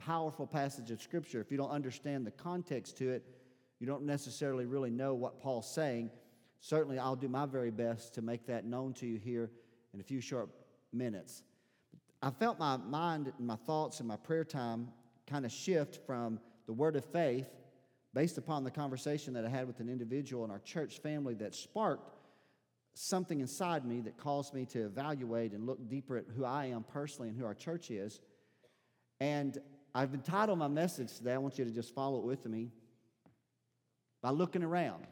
powerful passage of Scripture. If you don't understand the context to it, you don't necessarily really know what Paul's saying. Certainly, I'll do my very best to make that known to you here in a few short minutes. I felt my mind and my thoughts and my prayer time kind of shift from the word of faith based upon the conversation that I had with an individual in our church family that sparked something inside me that caused me to evaluate and look deeper at who I am personally and who our church is. And I've entitled my message today, I want you to just follow it with me, by looking around.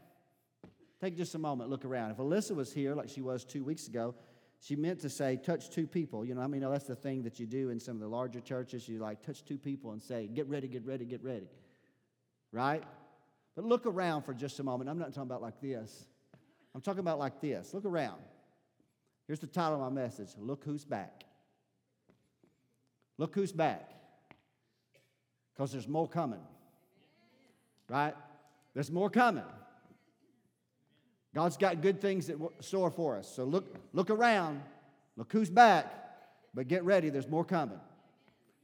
Take just a moment, look around. If Alyssa was here, like she was two weeks ago, she meant to say, touch two people. You know, I mean, that's the thing that you do in some of the larger churches. You like touch two people and say, get ready, get ready, get ready. Right? But look around for just a moment. I'm not talking about like this. I'm talking about like this. Look around. Here's the title of my message Look Who's Back. Look who's back. Because there's more coming. Right? There's more coming. God's got good things that store for us. So look, look around, look who's back, but get ready, there's more coming.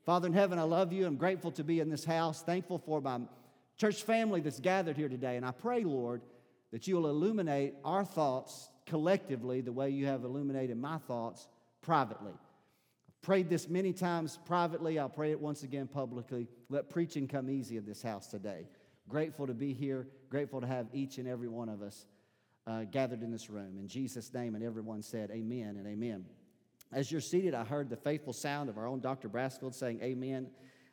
Father in heaven, I love you. I'm grateful to be in this house, thankful for my church family that's gathered here today. And I pray, Lord, that you'll illuminate our thoughts collectively the way you have illuminated my thoughts privately. Prayed this many times privately. I'll pray it once again publicly. Let preaching come easy in this house today. Grateful to be here, grateful to have each and every one of us uh, gathered in this room. In Jesus' name, and everyone said, Amen and Amen. As you're seated, I heard the faithful sound of our own Dr. Brassfield saying, Amen.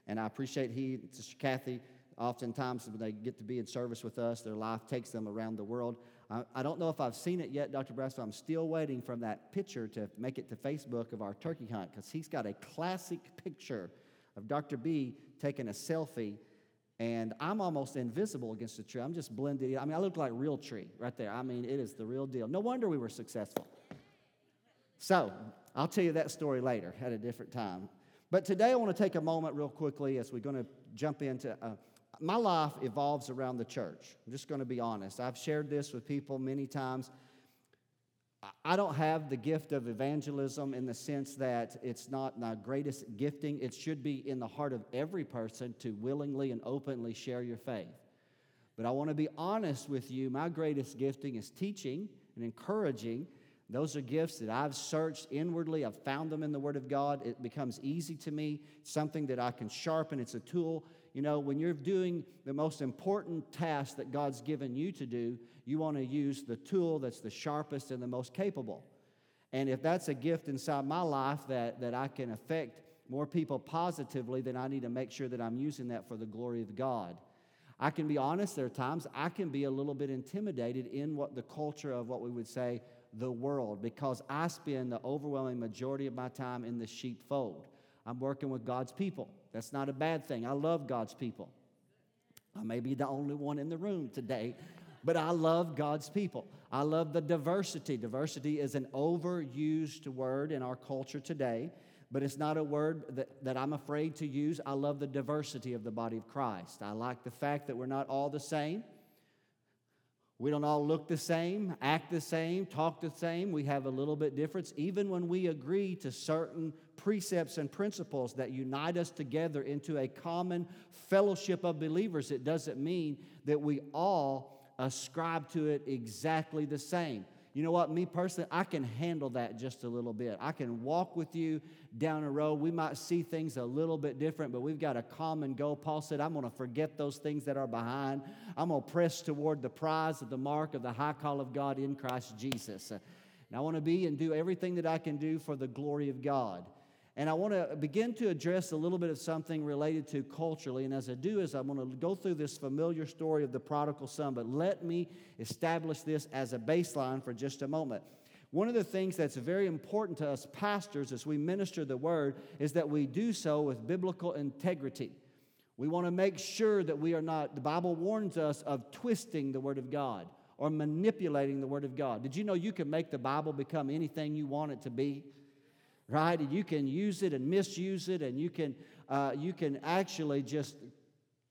And I appreciate he, Sister Kathy, oftentimes when they get to be in service with us, their life takes them around the world. I, don't know if I've seen it yet, Dr. Brassfield. I'm still waiting from that picture to make it to Facebook of our turkey hunt because he's got a classic picture of Dr. B taking a selfie and I'm almost invisible against the tree. I'm just blended. I mean, I look like Realtree right there. I mean, it is the real deal. No wonder we were successful. So, I'll tell you that story later at a different time. But today I want to take a moment real quickly as we're going to jump into. Uh, my life evolves around the church. I'm just going to be honest. I've shared this with people many times. I don't have the gift of evangelism in the sense that it's not my greatest gifting. It should be in the heart of every person to willingly and openly share your faith. But I want to be honest with you. My greatest gifting is teaching and encouraging. Those are gifts that I've searched inwardly. I've found them in the Word of God. It becomes easy to me, something that I can sharpen. It's a tool you know, when you're doing the most important task that God's given you to do, you want to use the tool that's the sharpest and the most capable. And if that's a gift inside my life that, that I can affect more people positively, then I need to make sure that I'm using that for the glory of God. I can be honest, there are times I can be a little bit intimidated in what the culture of what we would say the world because I spend the overwhelming majority of my time in the sheepfold. I'm working with God's people. That's not a bad thing. I love God's people. I may be the only one in the room today, but I love God's people. I love the diversity. Diversity is an overused word in our culture today, but it's not a word that, that I'm afraid to use. I love the diversity of the body of Christ. I like the fact that we're not all the same. We don't all look the same, act the same, talk the same. We have a little bit difference. Even when we agree to certain precepts and principles that unite us together into a common fellowship of believers, it doesn't mean that we all ascribe to it exactly the same. You know what? Me personally, I can handle that just a little bit. I can walk with you down a road. We might see things a little bit different, but we've got a common goal. Paul said, I'm going to forget those things that are behind. I'm going to press toward the prize of the mark of the high call of God in Christ Jesus. And I want to be and do everything that I can do for the glory of God. And I want to begin to address a little bit of something related to culturally. And as I do, is I'm going to go through this familiar story of the prodigal son. But let me establish this as a baseline for just a moment. One of the things that's very important to us pastors as we minister the word is that we do so with biblical integrity. We want to make sure that we are not, the Bible warns us of twisting the word of God or manipulating the word of God. Did you know you can make the Bible become anything you want it to be? right? And you can use it and misuse it, and you can, uh, you can actually just,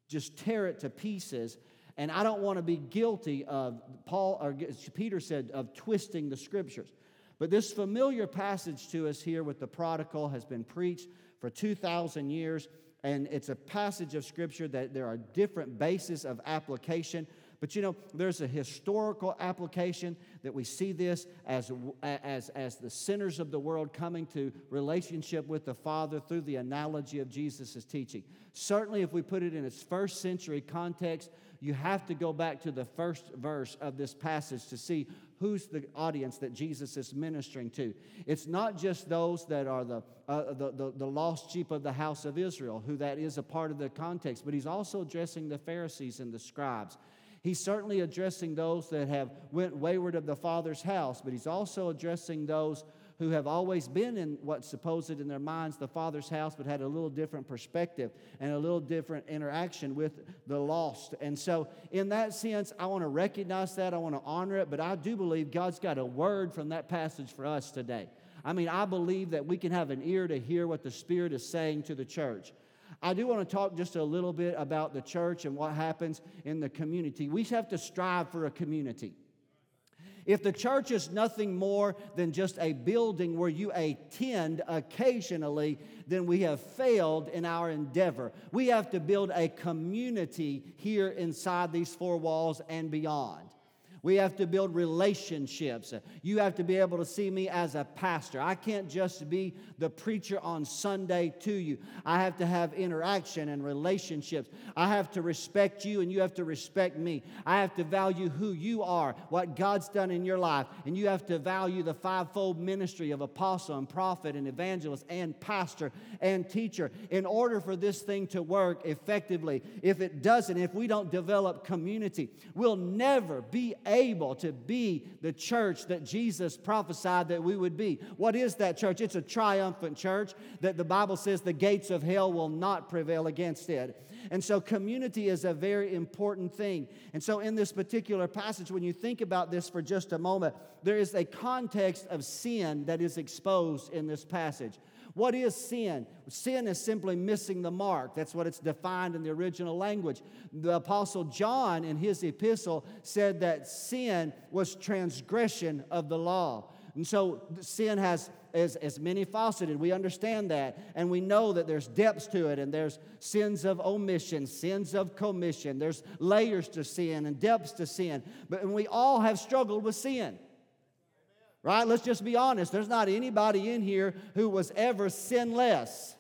just tear it to pieces. And I don't want to be guilty of, Paul, or Peter said, of twisting the scriptures. But this familiar passage to us here with the prodigal has been preached for 2,000 years. and it's a passage of Scripture that there are different bases of application. But you know, there's a historical application that we see this as, as, as the sinners of the world coming to relationship with the Father through the analogy of Jesus' teaching. Certainly, if we put it in its first century context, you have to go back to the first verse of this passage to see who's the audience that Jesus is ministering to. It's not just those that are the, uh, the, the, the, lost sheep of the house of Israel, who that is a part of the context, but he's also addressing the Pharisees and the scribes. He's certainly addressing those that have went wayward of the Father's house, but he's also addressing those who have always been in what's supposed in their minds the Father's house, but had a little different perspective and a little different interaction with the lost. And so, in that sense, I want to recognize that. I want to honor it, but I do believe God's got a word from that passage for us today. I mean, I believe that we can have an ear to hear what the Spirit is saying to the church. I do want to talk just a little bit about the church and what happens in the community. We have to strive for a community. If the church is nothing more than just a building where you attend occasionally, then we have failed in our endeavor. We have to build a community here inside these four walls and beyond. We have to build relationships. You have to be able to see me as a pastor. I can't just be the preacher on Sunday to you. I have to have interaction and relationships. I have to respect you and you have to respect me. I have to value who you are, what God's done in your life, and you have to value the fivefold ministry of apostle and prophet and evangelist and pastor and teacher in order for this thing to work effectively. If it doesn't, if we don't develop community, we'll never be able to be the church that Jesus prophesied that we would be. What is that church? It's a triumphant church that the Bible says the gates of hell will not prevail against it. And so, community is a very important thing. And so, in this particular passage, when you think about this for just a moment, there is a context of sin that is exposed in this passage. What is sin? Sin is simply missing the mark. That's what it's defined in the original language. The Apostle John, in his epistle, said that sin was transgression of the law. And so sin has is, is many faceted. We understand that. And we know that there's depths to it, and there's sins of omission, sins of commission. There's layers to sin and depths to sin. But we all have struggled with sin. Right? Let's just be honest. There's not anybody in here who was ever sinless.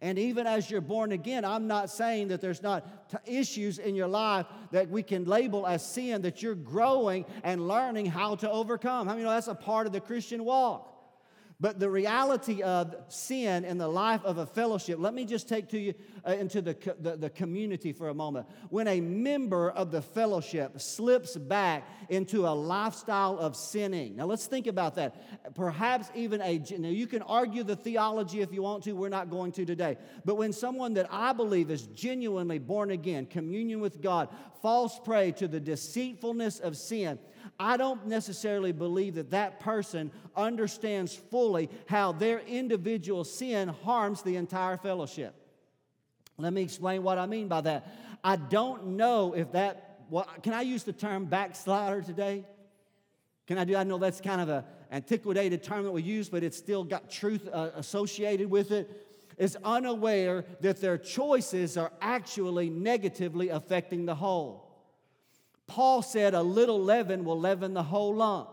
And even as you're born again, I'm not saying that there's not t- issues in your life that we can label as sin that you're growing and learning how to overcome. I many know that's a part of the Christian walk? But the reality of sin in the life of a fellowship, let me just take to you uh, into the, the, the, community for a moment. When a member of the fellowship slips back into a lifestyle of sinning, now let's think about that. Perhaps even a, now you can argue the theology if you want to, we're not going to today. But when someone that I believe is genuinely born again, communion with God, falls prey to the deceitfulness of sin, I don't necessarily believe that that person understands fully how their individual sin harms the entire fellowship. Let me explain what I mean by that. I don't know if that, what, can I use the term backslider today? Can I do? I know that's kind of an antiquated term that we use, but it's still got truth uh, associated with it. Is unaware that their choices are actually negatively affecting the whole. Paul said, A little leaven will leaven the whole lump.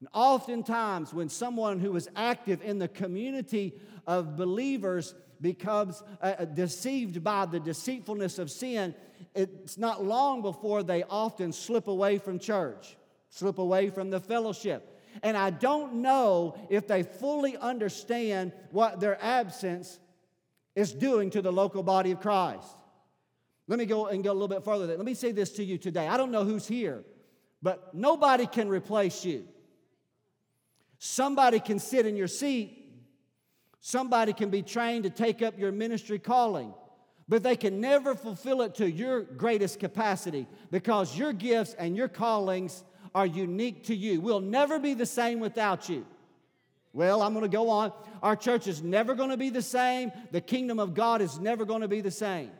And oftentimes, when someone who is active in the community of believers becomes uh, uh, deceived by the deceitfulness of sin, it's not long before they often slip away from church, slip away from the fellowship. And I don't know if they fully understand what their absence is doing to the local body of Christ. Let me go and go a little bit further. Let me say this to you today. I don't know who's here, but nobody can replace you. Somebody can sit in your seat. Somebody can be trained to take up your ministry calling, but they can never fulfill it to your greatest capacity because your gifts and your callings are unique to you. We'll never be the same without you. Well, I'm going to go on. Our church is never going to be the same. The kingdom of God is never going to be the same.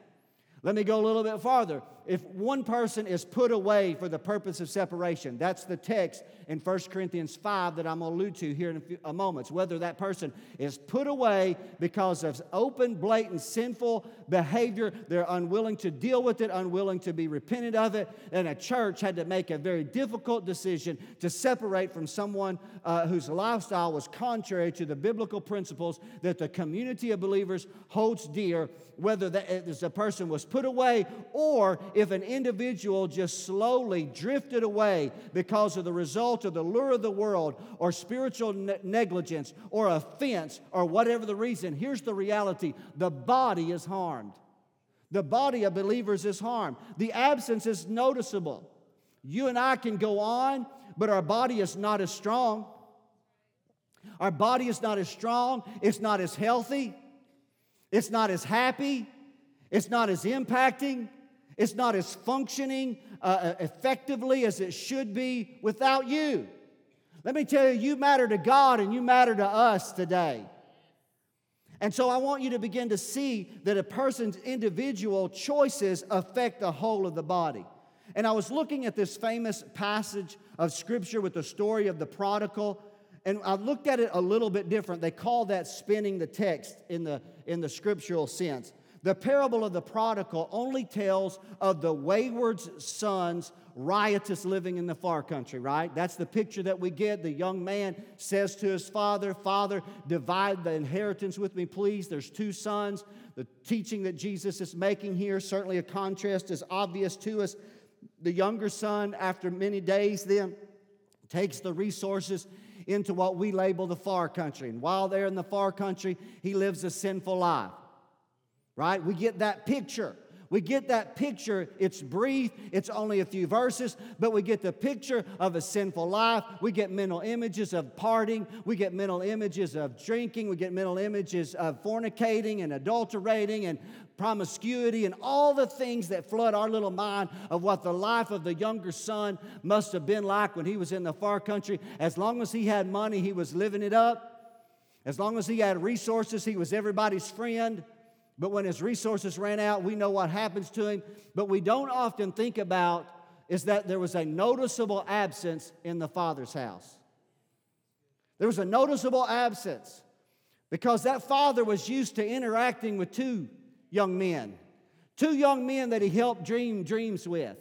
Let me go a little bit farther. If one person is put away for the purpose of separation, that's the text in 1 Corinthians 5 that I'm going to allude to here in a, few, a moment. Whether that person is put away because of open, blatant, sinful behavior, they're unwilling to deal with it, unwilling to be repentant of it, and a church had to make a very difficult decision to separate from someone uh, whose lifestyle was contrary to the biblical principles that the community of believers holds dear, whether that a person was put away or if an individual just slowly drifted away because of the result of the lure of the world or spiritual ne- negligence or offense or whatever the reason, here's the reality the body is harmed. The body of believers is harmed. The absence is noticeable. You and I can go on, but our body is not as strong. Our body is not as strong, it's not as healthy, it's not as happy, it's not as impacting, it's not as functioning uh, uh, effectively as it should be without you. Let me tell you, you matter to God and you matter to us today. And so I want you to begin to see that a person's individual choices affect the whole of the body. And I was looking at this famous passage of scripture with the story of the prodigal, and I looked at it a little bit different. They call that spinning the text in the, in the scriptural sense. The parable of the prodigal only tells of the wayward son's riotous living in the far country, right? That's the picture that we get. The young man says to his father, Father, divide the inheritance with me, please. There's two sons. The teaching that Jesus is making here, certainly a contrast, is obvious to us. The younger son, after many days, then takes the resources into what we label the far country. And while they're in the far country, he lives a sinful life right? We get that picture. We get that picture. It's brief, it's only a few verses, but we get the picture of a sinful life. We get mental images of parting. We get mental images of drinking. We get mental images of fornicating and adulterating and promiscuity and all the things that flood our little mind of what the life of the younger son must have been like when he was in the far country. As long as he had money, he was living it up. As long as he had resources, he was everybody's friend. But when his resources ran out, we know what happens to him. But we don't often think about is that there was a noticeable absence in the father's house. There was a noticeable absence because that father was used to interacting with two young men, two young men that he helped dream dreams with,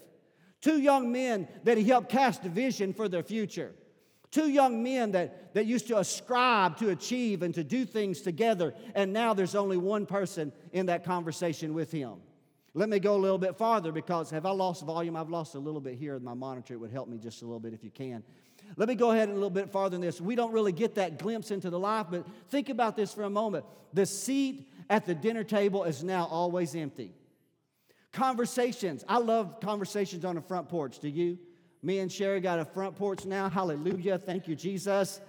two young men that he helped cast a vision for their future. Two young men that, that used to ascribe to achieve and to do things together, and now there's only one person in that conversation with him. Let me go a little bit farther because have I lost volume? I've lost a little bit here in my monitor. It would help me just a little bit if you can. Let me go ahead a little bit farther than this. We don't really get that glimpse into the life, but think about this for a moment. The seat at the dinner table is now always empty. Conversations. I love conversations on the front porch. Do you? Me and Sherry got a front porch now. Hallelujah. Thank you, Jesus.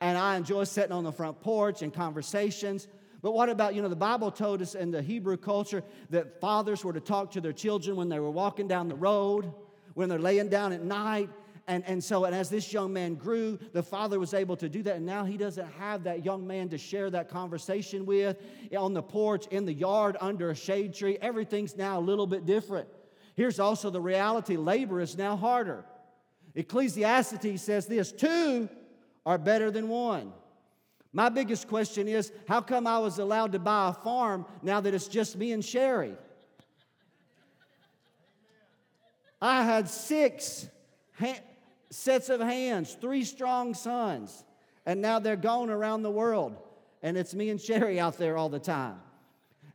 And I enjoy sitting on the front porch and conversations. But what about, you know, the Bible told us in the Hebrew culture that fathers were to talk to their children when they were walking down the road, when they're laying down at night. And, and so, and as this young man grew, the father was able to do that. And now he doesn't have that young man to share that conversation with on the porch, in the yard, under a shade tree. Everything's now a little bit different. Here's also the reality labor is now harder. Ecclesiastes says this two are better than one. My biggest question is how come I was allowed to buy a farm now that it's just me and Sherry? I had six ha- sets of hands, three strong sons, and now they're gone around the world, and it's me and Sherry out there all the time.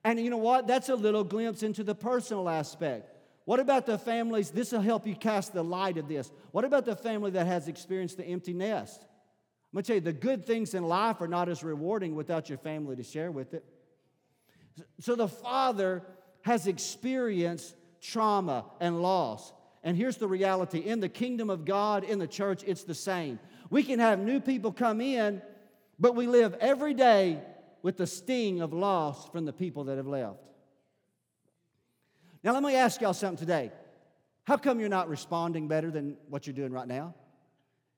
And you know what? That's a little glimpse into the personal aspect. What about the families? This will help you cast the light of this. What about the family that has experienced the empty nest? I'm going to tell you, the good things in life are not as rewarding without your family to share with it. So the father has experienced trauma and loss. And here's the reality in the kingdom of God, in the church, it's the same. We can have new people come in, but we live every day with the sting of loss from the people that have left. Now, let me ask y'all something today. How come you're not responding better than what you're doing right now?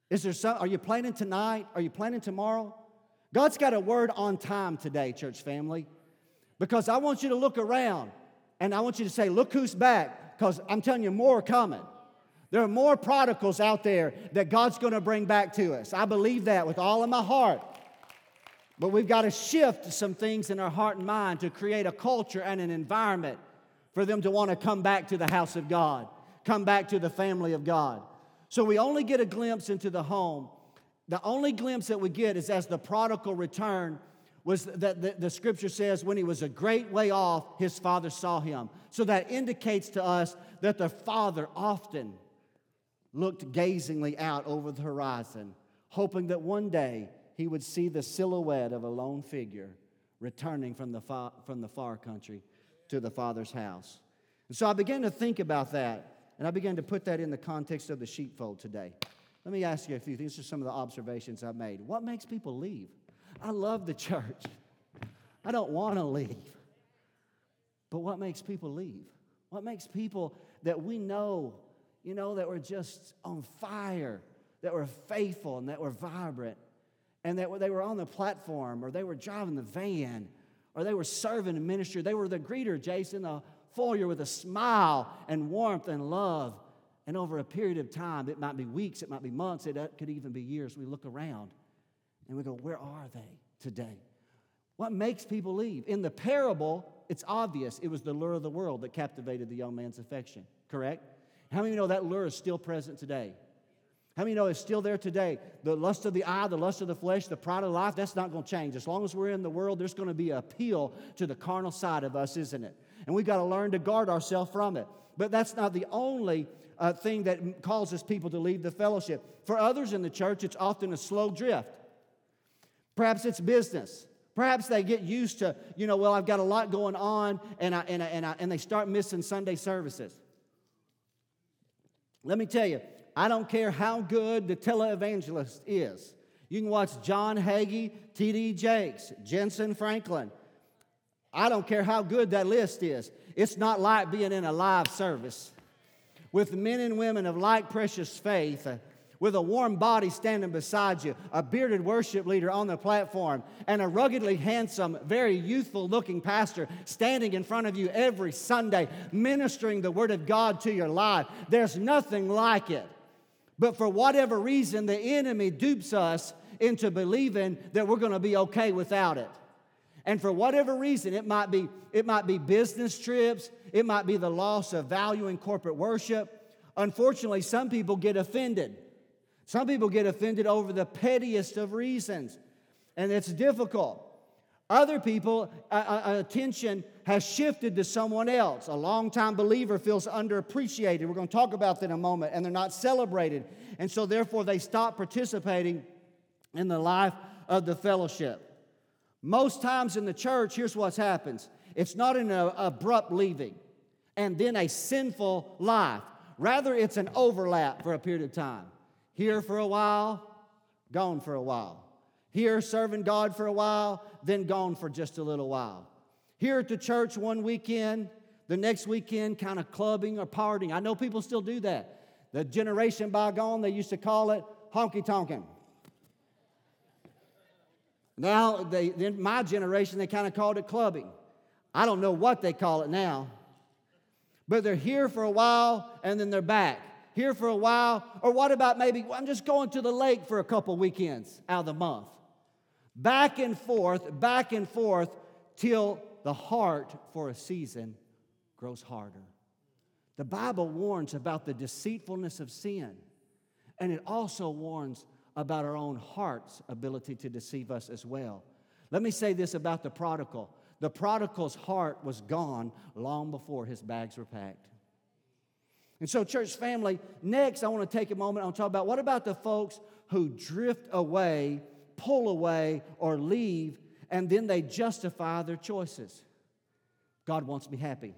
Is there some, are you planning tonight? Are you planning tomorrow? God's got a word on time today, church family, because I want you to look around and I want you to say, Look who's back. because I'm telling you, more are coming. There are more prodigals out there that God's going to bring back to us. I believe that with all of my heart. But we've got to shift some things in our heart and mind to create a culture and an environment for them to want to come back to the house of God, come back to the family of God. So we only get a glimpse into the home. The only glimpse that we get is as the prodigal returned was that the, the, scripture says when he was a great way off, his father saw him. So that indicates to us that the father often looked gazingly out over the horizon, hoping that one day he would see the silhouette of a lone figure returning from the far, from the far country to the father's house. And so I began to think about that, and I began to put that in the context of the sheepfold today. Let me ask you a few things. Are some of the observations I've made. What makes people leave? I love the church. I don't want to leave. But what makes people leave? What makes people that we know, you know, that we're just on fire, that we're faithful and that we're vibrant, and that they were on the platform or they were driving the van or they were serving in ministry. They were the greeter, Jason, the foyer with a smile and warmth and love. And over a period of time, it might be weeks, it might be months, it uh, could even be years, we look around and we go, Where are they today? What makes people leave? In the parable, it's obvious it was the lure of the world that captivated the young man's affection, correct? How many of you know that lure is still present today? How many know it's still there today? The lust of the eye, the lust of the flesh, the pride of life, that's not going to change. As long as we're in the world, there's going to be appeal to the carnal side of us, isn't it? And we've got to learn to guard ourselves from it. But that's not the only uh, thing that causes people to leave the fellowship. For others in the church, it's often a slow drift. Perhaps it's business. Perhaps they get used to, you know, well, I've got a lot going on, and, I, and, I, and, I, and they start missing Sunday services. Let me tell you, I don't care how good the televangelist is. You can watch John Hagee, T.D. Jakes, Jentezen Franklin. I don't care how good that list is. It's not like being in a live service with men and women of like precious faith with a warm body standing beside you, a bearded worship leader on the platform, and a ruggedly handsome, very youthful looking pastor standing in front of you every Sunday, ministering the Word of God to your life. There's nothing like it. But for whatever reason, the enemy dupes us into believing that we're going to be okay without it. And for whatever reason, it might be it might be business trips, it might be the loss of value in corporate worship. Unfortunately, some people get offended some people get offended over the pettiest of reasons, and it's difficult. Other people, uh, uh, attention has shifted to someone else. A longtime believer feels underappreciated. We're going to talk about that in a moment, and they're not celebrated. And so, therefore, they stop participating in the life of the fellowship. Most times in the church, here's what happens it's not an uh, abrupt leaving and then a sinful life. Rather, it's an overlap for a period of time. Here for a while, gone for a while. Here serving God for a while, then gone for just a little while. Here at the church one weekend, the next weekend kind of clubbing or partying. I know people still do that. The generation bygone, they used to call it honky tonking. Now, they, in my generation, they kind of called it clubbing. I don't know what they call it now. But they're here for a while and then they're back here for a while? Or what about maybe I'm just going to the lake for a couple weekends out of the month? Back and forth, back and forth till the heart for a season grows harder. The Bible warns about the deceitfulness of sin, and it also warns about our own heart's ability to deceive us as well. Let me say this about the prodigal the prodigal's heart was gone long before his bags were packed. And so, church family, next I want to take a moment. I'll talk about what about the folks who drift away, pull away, or leave, and then they justify their choices. God wants me happy.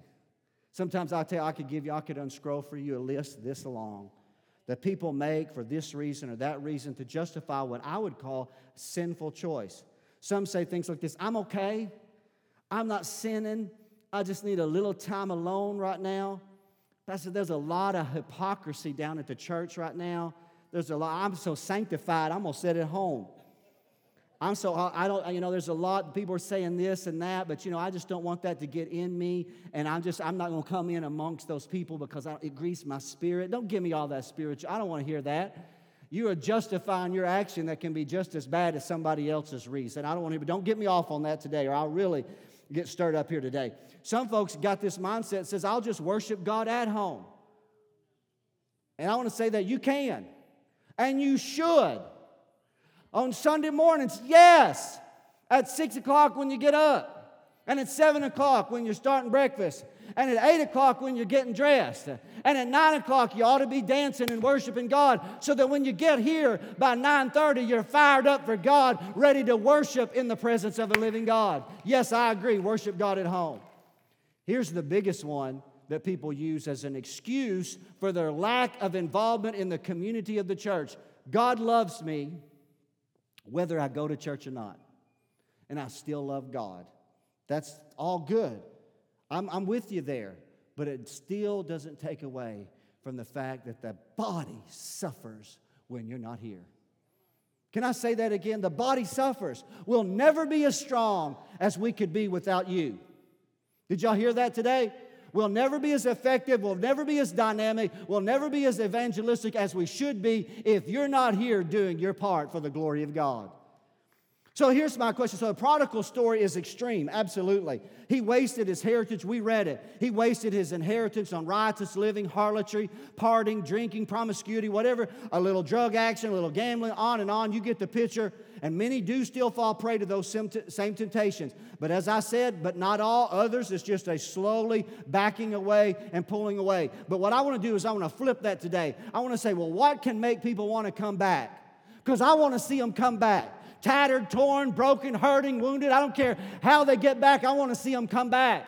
Sometimes I tell I could give you, I could unscroll for you a list this long that people make for this reason or that reason to justify what I would call sinful choice. Some say things like this I'm okay, I'm not sinning, I just need a little time alone right now. Pastor, there's a lot of hypocrisy down at the church right now. There's a lot, I'm so sanctified, I'm gonna sit at home. I'm so, I don't, you know, there's a lot, people are saying this and that, but, you know, I just don't want that to get in me. And I'm just, I'm not going to come in amongst those people because I, it grieves my spirit. Don't give me all that spiritual. I don't want to hear that. You are justifying your action that can be just as bad as somebody else's reason. I don't want to, but don't get me off on that today, or I'll really get stirred up here today. Some folks got this mindset says, I'll just worship God at home. And I want to say that you can, and you should. On Sunday mornings, yes. At six o'clock when you get up, and at seven o'clock when you're starting breakfast, and at eight o'clock when you're getting dressed, and at nine o'clock you ought to be dancing and worshiping God, so that when you get here by 9:30, you're fired up for God, ready to worship in the presence of a living God. Yes, I agree. Worship God at home. Here's the biggest one that people use as an excuse for their lack of involvement in the community of the church. God loves me whether I go to church or not. And I still love God. That's all good. I'm, I'm with you there. But it still doesn't take away from the fact that the body suffers when you're not here. Can I say that again? The body suffers. We'll never be as strong as we could be without you. Did y'all hear that today? We'll never be as effective, we'll never be as dynamic, we'll never be as evangelistic as we should be if you're not here doing your part for the glory of God. So here's my question. So the prodigal story is extreme, absolutely. He wasted his heritage. We read it. He wasted his inheritance on riotous living, harlotry, partying, drinking, promiscuity, whatever, a little drug action, a little gambling, on and on. You get the picture. And many do still fall prey to those same temptations. But as I said, but not all. Others, it's just a slowly backing away and pulling away. But what I want to do is I want to flip that today. I want to say, well, what can make people want to come back? Because I want to see them come back tattered, torn, broken, hurting, wounded. I don't care how they get back. I want to see them come back.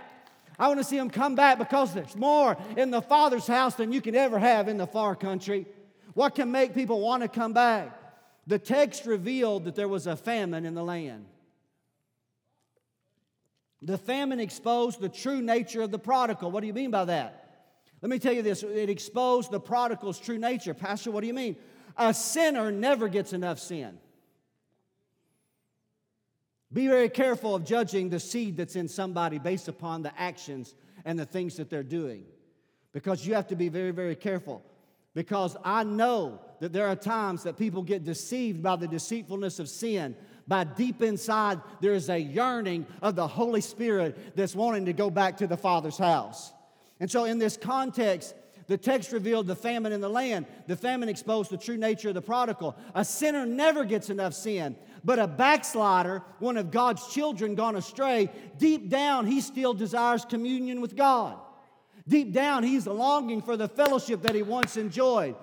I want to see them come back because there's more in the Father's house than you can ever have in the far country. What can make people want to come back? The text revealed that there was a famine in the land. The famine exposed the true nature of the prodigal. What do you mean by that? Let me tell you this it exposed the prodigal's true nature. Pastor, what do you mean? A sinner never gets enough sin. Be very careful of judging the seed that's in somebody based upon the actions and the things that they're doing. Because you have to be very, very careful. Because I know that there are times that people get deceived by the deceitfulness of sin. By deep inside, there is a yearning of the Holy Spirit that's wanting to go back to the Father's house. And so, in this context, the text revealed the famine in the land. The famine exposed the true nature of the prodigal. A sinner never gets enough sin, but a backslider, one of God's children gone astray, deep down, he still desires communion with God. Deep down, he's longing for the fellowship that he once enjoyed.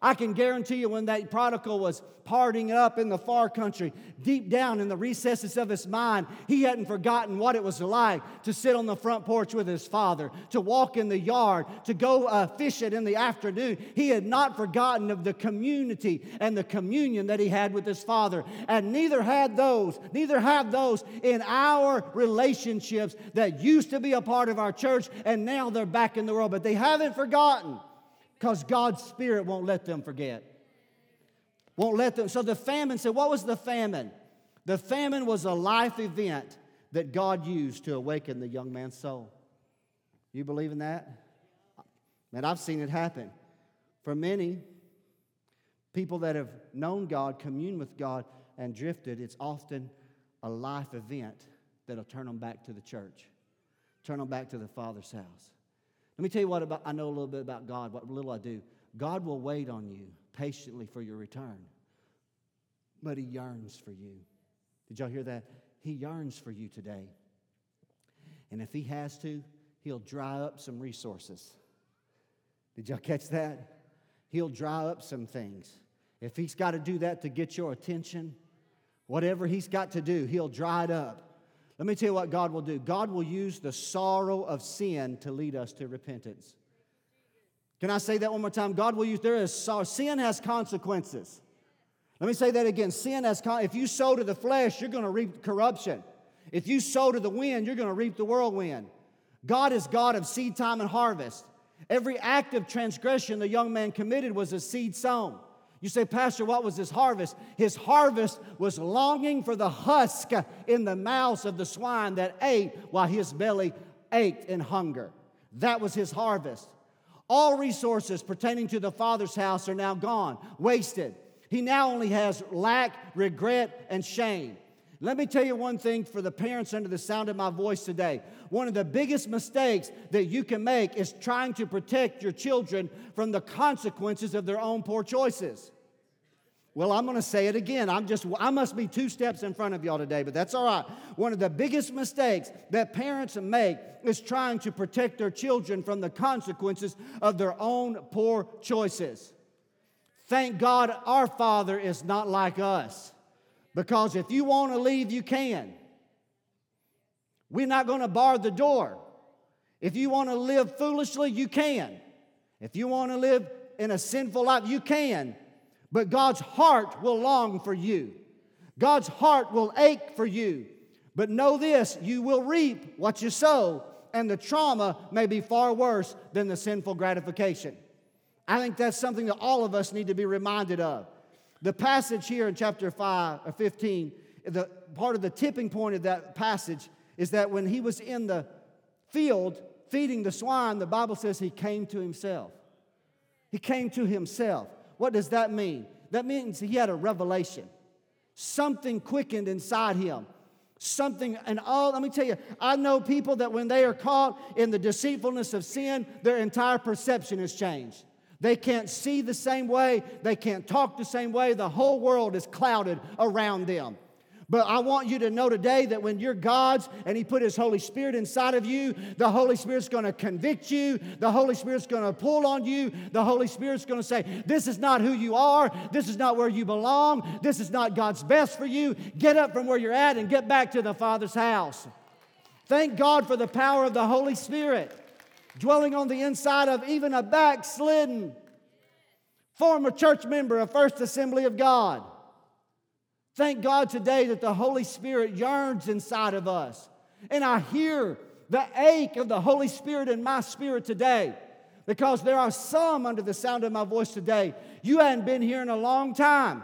I can guarantee you when that prodigal was partying up in the far country, deep down in the recesses of his mind, he hadn't forgotten what it was like to sit on the front porch with his father, to walk in the yard, to go uh, fish it in the afternoon. He had not forgotten of the community and the communion that he had with his father. And neither had those, neither have those in our relationships that used to be a part of our church and now they're back in the world, but they haven't forgotten because God's Spirit won't let them forget. Won't let them. So the famine said, What was the famine? The famine was a life event that God used to awaken the young man's soul. You believe in that? Man, I've seen it happen. For many people that have known God, communed with God, and drifted, it's often a life event that'll turn them back to the church, turn them back to the Father's house. Let me tell you what about, I know a little bit about God, what little I do. God will wait on you patiently for your return, but He yearns for you. Did y'all hear that? He yearns for you today. And if He has to, He'll dry up some resources. Did y'all catch that? He'll dry up some things. If He's got to do that to get your attention, whatever He's got to do, He'll dry it up. Let me tell you what God will do God will use the sorrow of sin to lead us to repentance. Can I say that one more time? God will use, there is sorrow. Sin has consequences. Let me say that again. Sin has, con- if you sow to the flesh, you're going to reap corruption. If you sow to the wind, you're going to reap the whirlwind. God is God of seed time and harvest. Every act of transgression the young man committed was a seed sown. You say, Pastor, what was his harvest? His harvest was longing for the husk in the mouths of the swine that ate while his belly ached in hunger. That was his harvest. All resources pertaining to the Father's house are now gone, wasted. He now only has lack, regret, and shame. Let me tell you one thing for the parents under the sound of my voice today. One of the biggest mistakes that you can make is trying to protect your children from the consequences of their own poor choices. Well, I'm going to say it again. I'm just I must be two steps in front of y'all today, but that's all right. One of the biggest mistakes that parents make is trying to protect their children from the consequences of their own poor choices. Thank God our Father is not like us. Because if you want to leave, you can. We're not going to bar the door. If you want to live foolishly, you can. If you want to live in a sinful life, you can. But God's heart will long for you. God's heart will ache for you. But know this you will reap what you sow, and the trauma may be far worse than the sinful gratification. I think that's something that all of us need to be reminded of. The passage here in chapter 5 or 15, the part of the tipping point of that passage is that when he was in the field feeding the swine, the Bible says he came to himself. He came to himself. What does that mean? That means he had a revelation. Something quickened inside him. Something, and all, let me tell you, I know people that when they are caught in the deceitfulness of sin, their entire perception has changed. They can't see the same way. They can't talk the same way. The whole world is clouded around them. But I want you to know today that when you're God's and He put His Holy Spirit inside of you, the Holy Spirit's to convict you. The Holy Spirit's to pull on you. The Holy Spirit's to say, This is not who you are. This is not where you belong. This is not God's best for you. Get up from where you're at and get back to the Father's house. Thank God for the power of the Holy Spirit dwelling on the inside of even a backslidden former church member of First Assembly of God. Thank God today that the Holy Spirit yearns inside of us. And I hear the ache of the Holy Spirit in my spirit today because there are some under the sound of my voice today. You hadn't been here in a long time,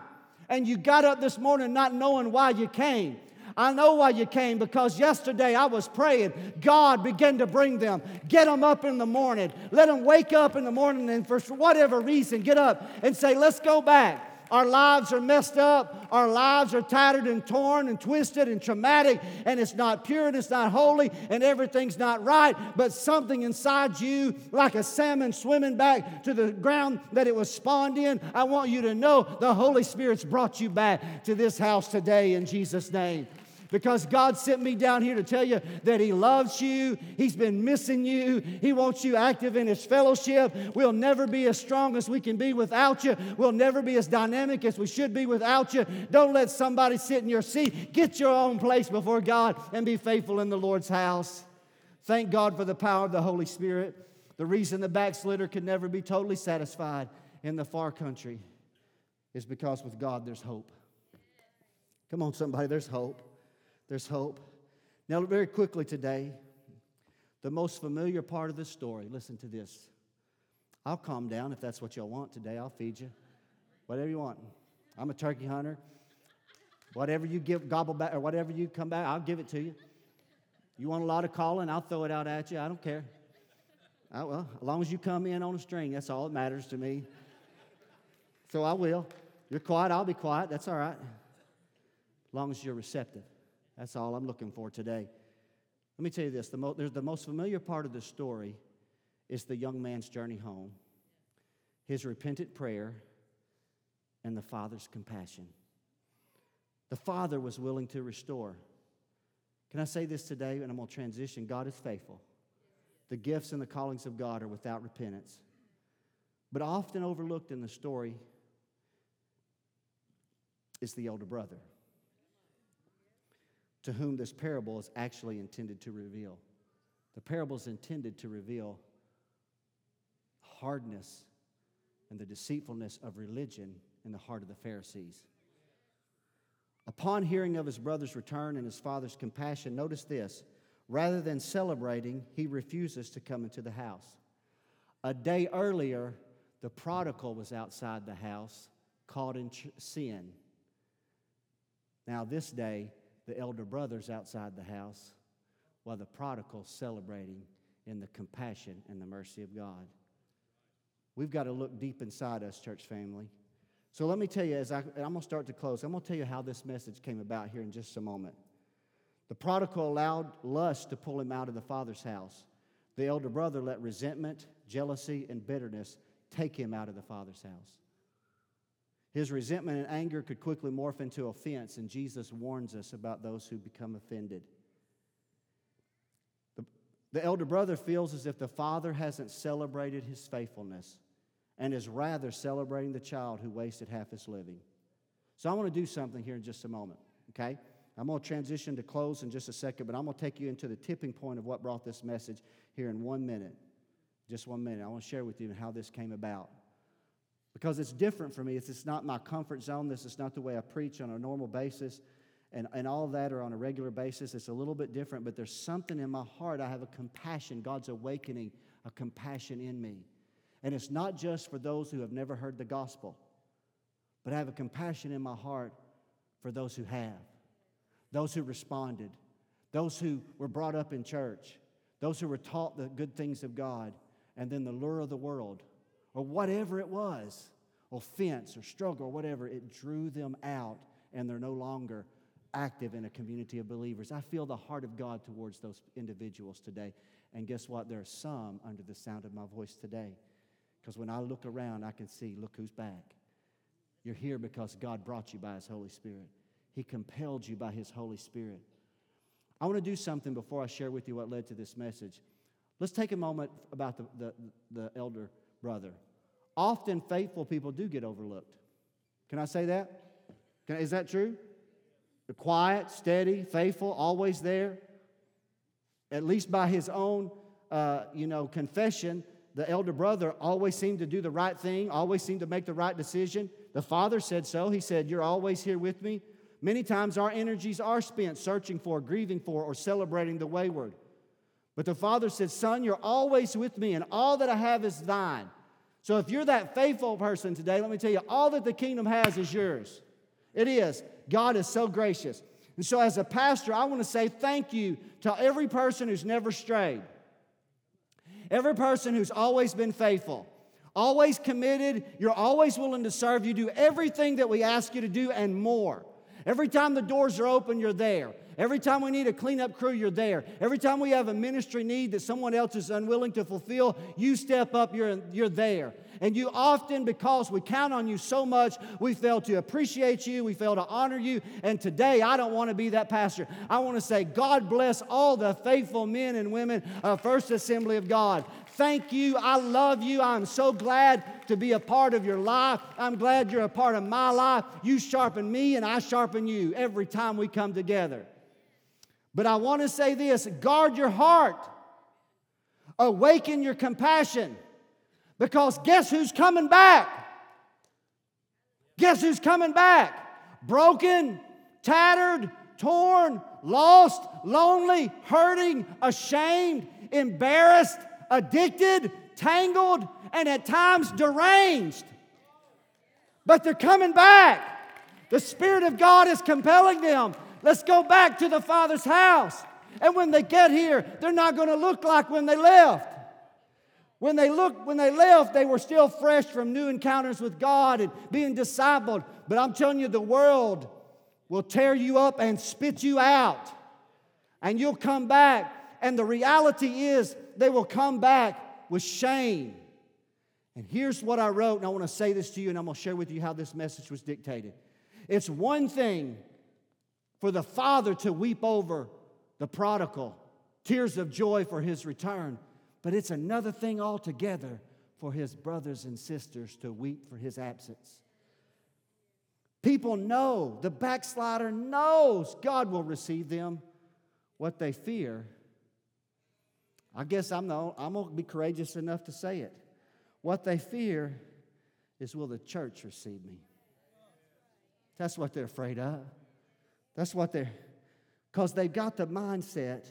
and you got up this morning not knowing why you came. I know why you came because yesterday I was praying. God began to bring them. Get them up in the morning. Let them wake up in the morning and for whatever reason get up and say, let's go back. Our lives are messed up. Our lives are tattered and torn and twisted and traumatic, and it's not pure and it's not holy and everything's not right. But something inside you, like a salmon swimming back to the ground that it was spawned in, I want you to know the Holy Spirit's brought you back to this house today in Jesus' name because God sent me down here to tell you that He loves you. He's been missing you. He wants you active in His fellowship. We'll never be as strong as we can be without you. We'll never be as dynamic as we should be without you. Don't let somebody sit in your seat. Get your own place before God and be faithful in the Lord's house. Thank God for the power of the Holy Spirit. The reason the backslider can never be totally satisfied in the far country is because with God there's hope. Come on, somebody, there's hope. There's hope. Now, very quickly today, the most familiar part of the story. Listen to this. I'll calm down if that's what y'all want today. I'll feed you. Whatever you want. I'm a turkey hunter. Whatever you give, gobble back, or whatever you come back, I'll give it to you. You want a lot of calling, I'll throw it out at you. I don't care. I, well, as long as you come in on a string, that's all that matters to me. So I will. You're quiet, I'll be quiet. That's all right. As long as you're receptive. That's all I'm looking for today. Let me tell you this the, mo- the most familiar part of the story is the young man's journey home, his repentant prayer, and the father's compassion. The father was willing to restore. Can I say this today? And I'm going to transition. God is faithful. The gifts and the callings of God are without repentance. But often overlooked in the story is the older brother to whom this parable is actually intended to reveal. The parable is intended to reveal hardness and the deceitfulness of religion in the heart of the Pharisees. Upon hearing of his brother's return and his father's compassion, notice this rather than celebrating, he refuses to come into the house. A day earlier, the prodigal was outside the house caught in sin. Now, this day, the elder brother's outside the house while the prodigal's celebrating in the compassion and the mercy of God. We've got to look deep inside us, church family. So let me tell you, as I, I'm going to start to close, I'm going to tell you how this message came about here in just a moment. The prodigal allowed lust to pull him out of the father's house. The elder brother let resentment, jealousy, and bitterness take him out of the father's house. His resentment and anger could quickly morph into offense, and Jesus warns us about those who become offended. The, the elder brother feels as if the father hasn't celebrated his faithfulness and is rather celebrating the child who wasted half his living. So I want to do something here in just a moment, okay? I'm going to transition to close in just a second, but I'm going to take you into the tipping point of what brought this message here in one minute. Just one minute. I want to share with you how this came about. Because it's different for me. It's, it's not my comfort zone. This is not the way I preach on a normal basis. And, and all that are on a regular basis. It's a little bit different, but there's something in my heart. I have a compassion. God's awakening a compassion in me. And it's not just for those who have never heard the gospel, but I have a compassion in my heart for those who have those who responded, those who were brought up in church, those who were taught the good things of God, and then the lure of the world, or whatever it was, offense or struggle or whatever, it drew them out and they're no longer active in a community of believers. I feel the heart of God towards those individuals today. And guess what? There are some under the sound of my voice today. Because when I look around, I can see, look who's back. You're here because God brought you by His Holy Spirit. He compelled you by His Holy Spirit. I want to do something before I share with you what led to this message. Let's take a moment about the, the, the elder brother. Often faithful people do get overlooked. Can I say that? Can, is that true? The quiet, steady, faithful, always there. At least by his own, uh, you know, confession, the elder brother always seemed to do the right thing, always seemed to make the right decision. The father said so. He said, You're always here with me. Many times our energies are spent searching for, grieving for, or celebrating the wayward. But the father said, Son, you're always with me, and all that I have is thine. So if you're that faithful person today, let me tell you, all that the kingdom has is yours. It is. God is so gracious. And so, as a pastor, I want to say thank you to every person who's never strayed, every person who's always been faithful, always committed. You're always willing to serve. You do everything that we ask you to do and more. Every time the doors are open, you're there. Every time we need a cleanup crew, you're there. Every time we have a ministry need that someone else is unwilling to fulfill, you step up, you're, you're there. And you often, because we count on you so much, we fail to appreciate you, we fail to honor you. And today, I don't want to be that pastor. I want to say, God bless all the faithful men and women of First Assembly of God. Thank you. I love you. I'm so glad to be a part of your life. I'm glad you're a part of my life. You sharpen me, and I sharpen you every time we come together. But I want to say this guard your heart, awaken your compassion, because guess who's coming back? Guess who's coming back? Broken, tattered, torn, lost, lonely, hurting, ashamed, embarrassed, addicted, tangled, and at times deranged. But they're coming back. The Spirit of God is compelling them. Let's go back to the Father's house. And when they get here, they're not going to look like when they left. When they look, when they left, they were still fresh from new encounters with God and being discipled. But I'm telling you, the world will tear you up and spit you out. And you'll come back. And the reality is, they will come back with shame. And here's what I wrote, and I want to say this to you, and I'm going to share with you how this message was dictated. It's one thing for the father to weep over the prodigal, tears of joy for his return, but it's another thing altogether for his brothers and sisters to weep for his absence. People know, the backslider knows God will receive them. What they fear I guess I'm, the, I'm going to be courageous enough to say it. What they fear is will the church receive me? That's what they're afraid of. That's what they're, because they've got the mindset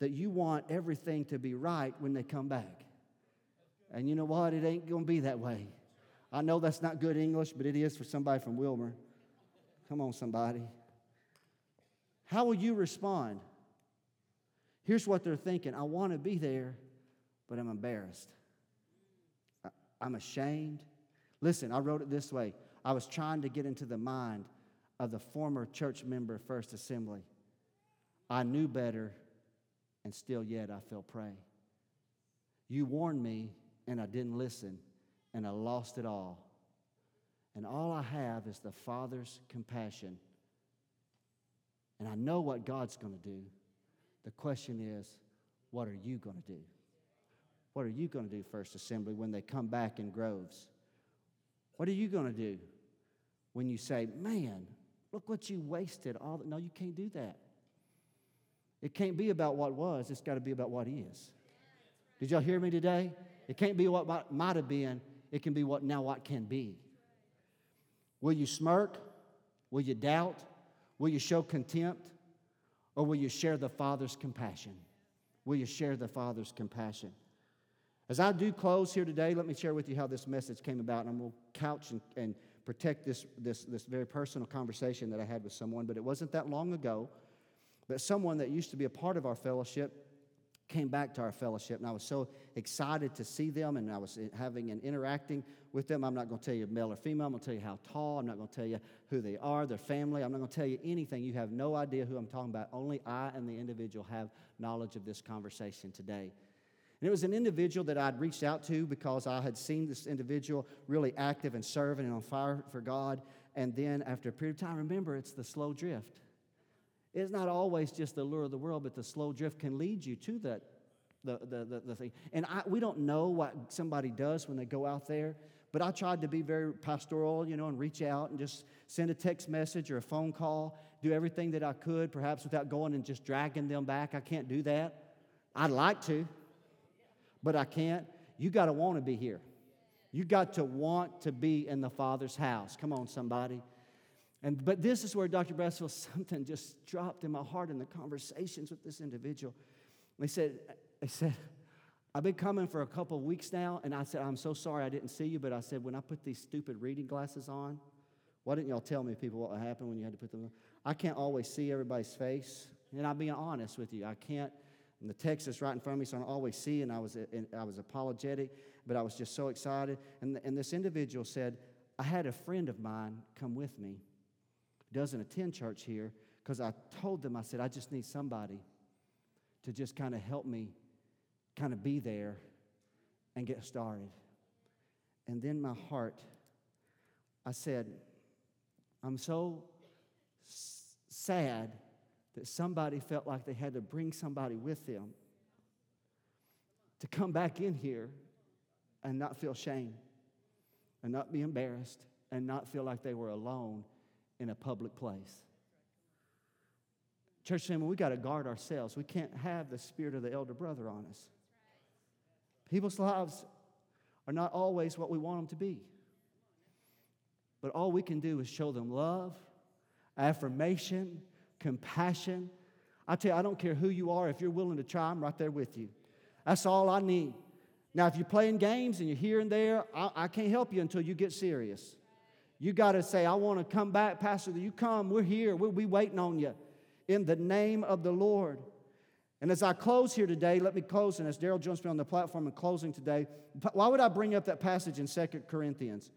that you want everything to be right when they come back. And you know what? It ain't going to be that way. I know that's not good English, but it is for somebody from Wilmer. Come on, somebody. How will you respond? Here's what they're thinking I want to be there, but I'm embarrassed. I'm ashamed. Listen, I wrote it this way I was trying to get into the mind of the former church member First Assembly. I knew better, and still yet I fell prey. You warned me, and I didn't listen, and I lost it all. And all I have is the Father's compassion. And I know what God's going to do. The question is, what are you going to do? What are you going to do, First Assembly, when they come back in groves? What are you going to do when you say, man, look what you wasted? All the... No, you can't do that. It can't be about what was, it's got to be about what is. Did y'all hear me today? It can't be what might have been, it can be what now what can be. Will you smirk? Will you doubt? Will you show contempt? Or will you share the Father's compassion? Will you share the Father's compassion? As I do close here today, let me share with you how this message came about, and I'm going to couch and, and protect this, this, this very personal conversation that I had with someone. But it wasn't that long ago that someone that used to be a part of our fellowship came back to our fellowship, and I was so excited to see them, and I was having and interacting with them. I'm not going to tell you male or female. I'm going to tell you how tall. I'm not going to tell you who they are, their family. I'm not going to tell you anything. You have no idea who I'm talking about. Only I and the individual have knowledge of this conversation today. And it was an individual that I'd reached out to because I had seen this individual really active and serving and on fire for God. And then after a period of time, remember, it's the slow drift. It's not always just the lure of the world, but the slow drift can lead you to that, the, the, the, the thing. And I, we don't know what somebody does when they go out there, but I tried to be very pastoral, you know, and reach out and just send a text message or a phone call, do everything that I could, perhaps without going and just dragging them back. I can't do that. I'd like to, but I can't. You got to want to be here. You got to want to be in the Father's house. Come on, somebody. And, but this is where Dr. Brassfield, something just dropped in my heart in the conversations with this individual. They said, they said, I've been coming for a couple of weeks now, and I said, I'm so sorry I didn't see you, but I said, when I put these stupid reading glasses on, why didn't y'all tell me, people, what happened when you had to put them on? I can't always see everybody's face. And I'm being honest with you. I can't, and the text is right in front of me, so I always see, and I was, uh, and I was apologetic, but I was just so excited. And, and this individual said, I had a friend of mine come with me doesn't attend church here because I told them, I said, I just need somebody to just kind of help me kind of be there and get started. And then my heart, I said, I'm so s- sad that somebody felt like they had to bring somebody with them to come back in here and not feel shame and not be embarrassed and not feel like they were alone in a public place. Church family, we got to guard ourselves. We can't have the spirit of the elder brother on us. People's lives are not always what we want them to be. But all we can do is show them love, affirmation, compassion. I tell you, I don't care who you are. If you're willing to try, I'm right there with you. That's all I need. Now, if you're playing games and you're here and there, I, I can't help you until you get serious. You got to say, I want to come back, Pastor. You come. We're here. We'll be waiting on you in the name of the Lord. And as I close here today, let me close, and as Daryl joins me on the platform in closing today, why would I bring up that passage in Second Corinthians?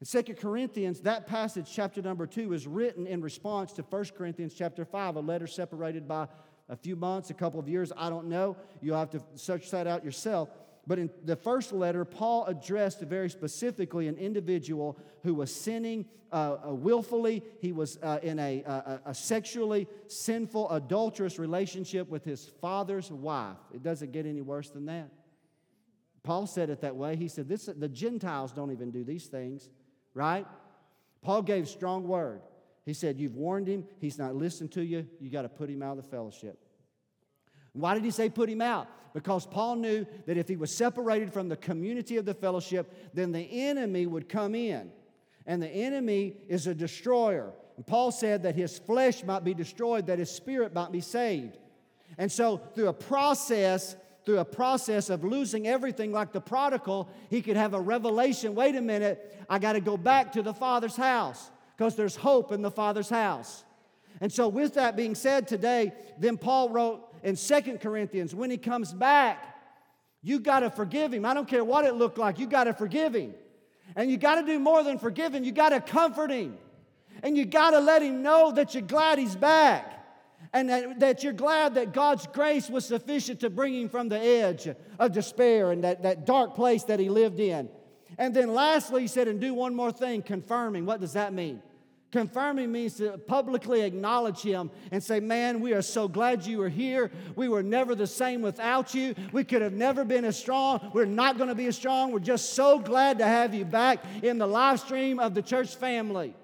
In Second Corinthians, that passage, chapter number 2, is written in response to First Corinthians chapter 5, a letter separated by a few months, a couple of years, I don't know. You'll have to search that out yourself. But in the first letter, Paul addressed very specifically an individual who was sinning uh, uh, willfully. He was uh, in a, a, a, sexually sinful, adulterous relationship with his father's wife. It doesn't get any worse than that. Paul said it that way. He said, this, The Gentiles don't even do these things, right? Paul gave strong word. He said, You've warned him. He's not listened to you. You got to put him out of the fellowship. Why did he say put him out? Because Paul knew that if he was separated from the community of the fellowship, then the enemy would come in. And the enemy is a destroyer. And Paul said that his flesh might be destroyed, that his spirit might be saved. And so, through a process through a process of losing everything like the prodigal, he could have a revelation wait a minute, I got to go back to the Father's house because there's hope in the Father's house. And so, with that being said today, then Paul wrote in Second Corinthians, when he comes back, you got to forgive him. I don't care what it looked like, you got to forgive him. And you got to do more than forgive him, you got to comfort him. And you got to let him know that you're glad he's back. And that, that you're glad that God's grace was sufficient to bring him from the edge of despair and that, that dark place that he lived in. And then lastly, he said, and do one more thing, confirming. What does that mean? Confirming means to publicly acknowledge him and say, Man, we are so glad you were here. We were never the same without you. We could have never been as strong. We're not going to be as strong. We're just so glad to have you back in the live stream of the church family.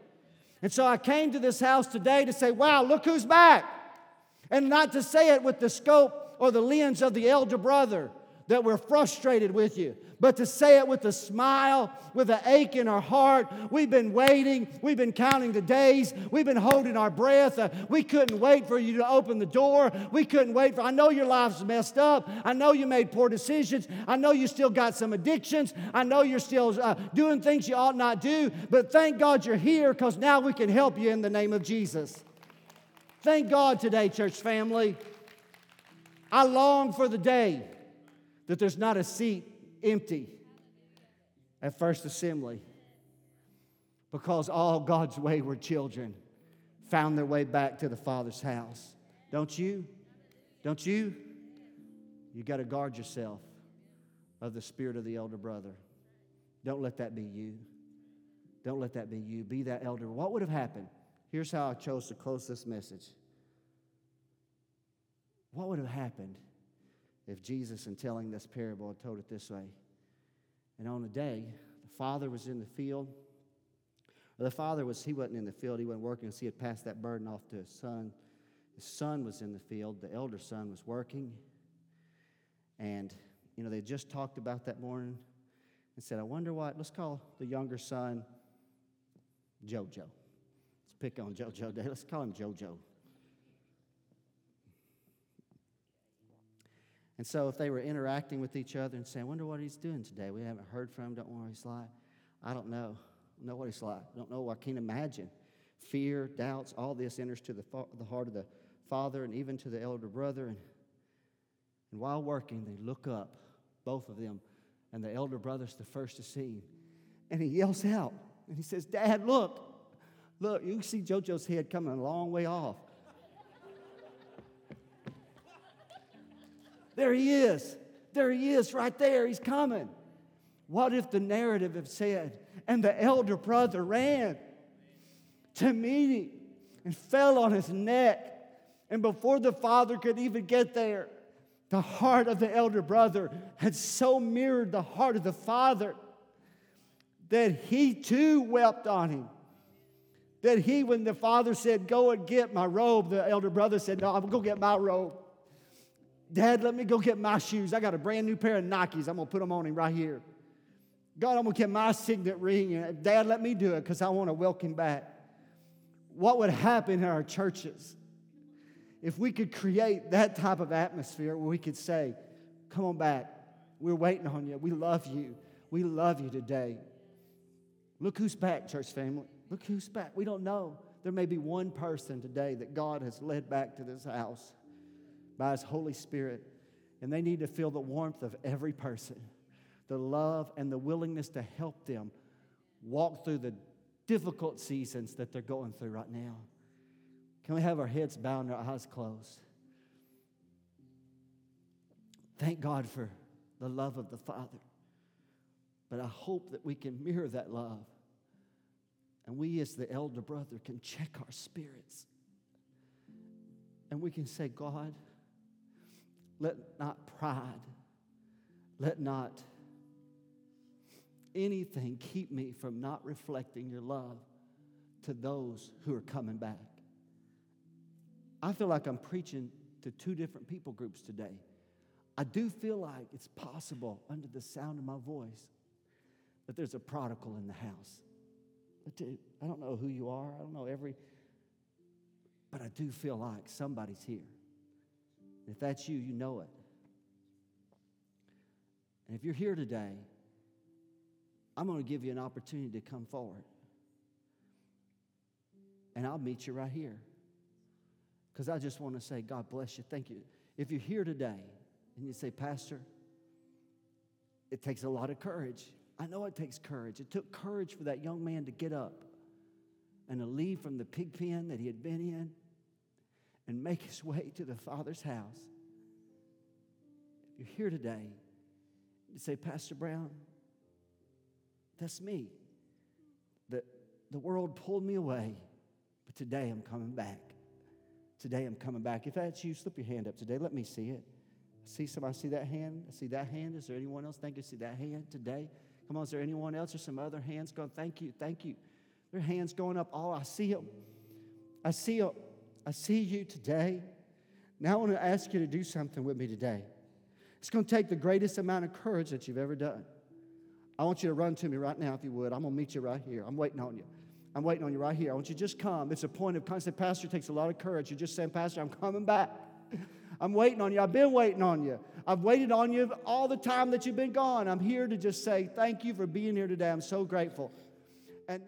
And so I came to this house today to say, Wow, look who's back. And not to say it with the scope or the lens of the elder brother that we're frustrated with you, but to say it with a smile, with an ache in our heart. We've been waiting, we've been counting the days, we've been holding our breath. Uh, we couldn't wait for you to open the door. We couldn't wait for, I know your life's messed up. I know you made poor decisions. I know you still got some addictions. I know you're still uh, doing things you ought not do, but thank God you're here because now we can help you in the name of Jesus. Thank God today, church family. I long for the day that there's not a seat empty at First Assembly because all God's wayward children found their way back to the Father's house. Don't you? Don't you? You got to guard yourself of the spirit of the elder brother. Don't let that be you. Don't let that be you. Be that elder. What would have happened? Here's how I chose to close this message. What would have happened if Jesus, in telling this parable, had told it this way. And on a day, the father was in the field. the father was, he wasn't in the field, he wasn't working, so he had passed that burden off to his son. His son was in the field, the elder son was working. And, you know, they just talked about that morning and said, I wonder what, let's call the younger son JoJo. Pick on JoJo Day. Let's call him JoJo. And so if they were interacting with each other and saying, I wonder what he's doing today. We haven't heard from him, don't know what he's like. I don't know. Don't know what he's like. I don't know. I can't imagine. Fear, doubts, all this enters to the, the heart of the father and even to the elder brother. And, and while working, they look up, both of them, and the elder brother's the first to see him. And he yells out, and he says, Dad, look, look, you see JoJo's head coming a long way off. There he is. There he is right there. He's coming. What if the narrative had said, and the elder brother ran to meet him and fell on his neck? And before the father could even get there, the heart of the elder brother had so mirrored the heart of the father that he too wept on him. That he, when the father said, Go and get my robe, the elder brother said, No, I'm to go get my robe. Dad, let me go get my shoes. I got a brand new pair of Nikes. I'm to put them on him right here. God, I'm to get my signet ring. Dad, let me do it because I want to welcome back. What would happen in our churches if we could create that type of atmosphere where we could say, Come on back. We're waiting on you. We love you. We love you today. Look who's back, church family. Look who's back. We don't know. There may be one person today that God has led back to this house by His Holy Spirit. And they need to feel the warmth of every person, the love and the willingness to help them walk through the difficult seasons that they're going through right now. Can we have our heads bowed and our eyes closed? Thank God for the love of the Father. But I hope that we can mirror that love. And we, as the elder brother, can check our spirits. And we can say, God, let not pride, let not anything keep me from not reflecting your love to those who are coming back. I feel like I'm preaching to two different people groups today. I do feel like it's possible under the sound of my voice that there's a prodigal in the house. I do. I don't know who you are. I don't know every, but I do feel like somebody's here. If that's you, you know it. And if you're here today, I'm going to give you an opportunity to come forward. And I'll meet you right here. Because I just want to say, God bless you. Thank you. If you're here today and you say, Pastor, it takes a lot of courage. I know it takes courage. It took courage for that young man to get up and to leave from the pig pen that he had been in and make his way to the Father's house. If you're here today, you say, Pastor Brown, that's me. The, the world pulled me away, but today I'm coming back. Today I'm coming back. If that's you, slip your hand up today. Let me see it. See somebody see that hand? I see that hand. Is there anyone else? Thank you. See that hand today? Come on, is there anyone else or some other hands going? Thank you, thank you. Their hands going up. Oh, I see them. I see them. I see you today. Now I want to ask you to do something with me today. It's going to take the greatest amount of courage that you've ever done. I want you to run to me right now, if you would. I'm going to meet you right here. I'm waiting on you. I'm waiting on you right here. I want you to just come. It's a point of constant. Pastor takes a lot of courage. You're just saying, Pastor, I'm coming back. I'm waiting on you. I've been waiting on you. I've waited on you all the time that you've been gone. I'm here to just say thank you for being here today. I'm so grateful. And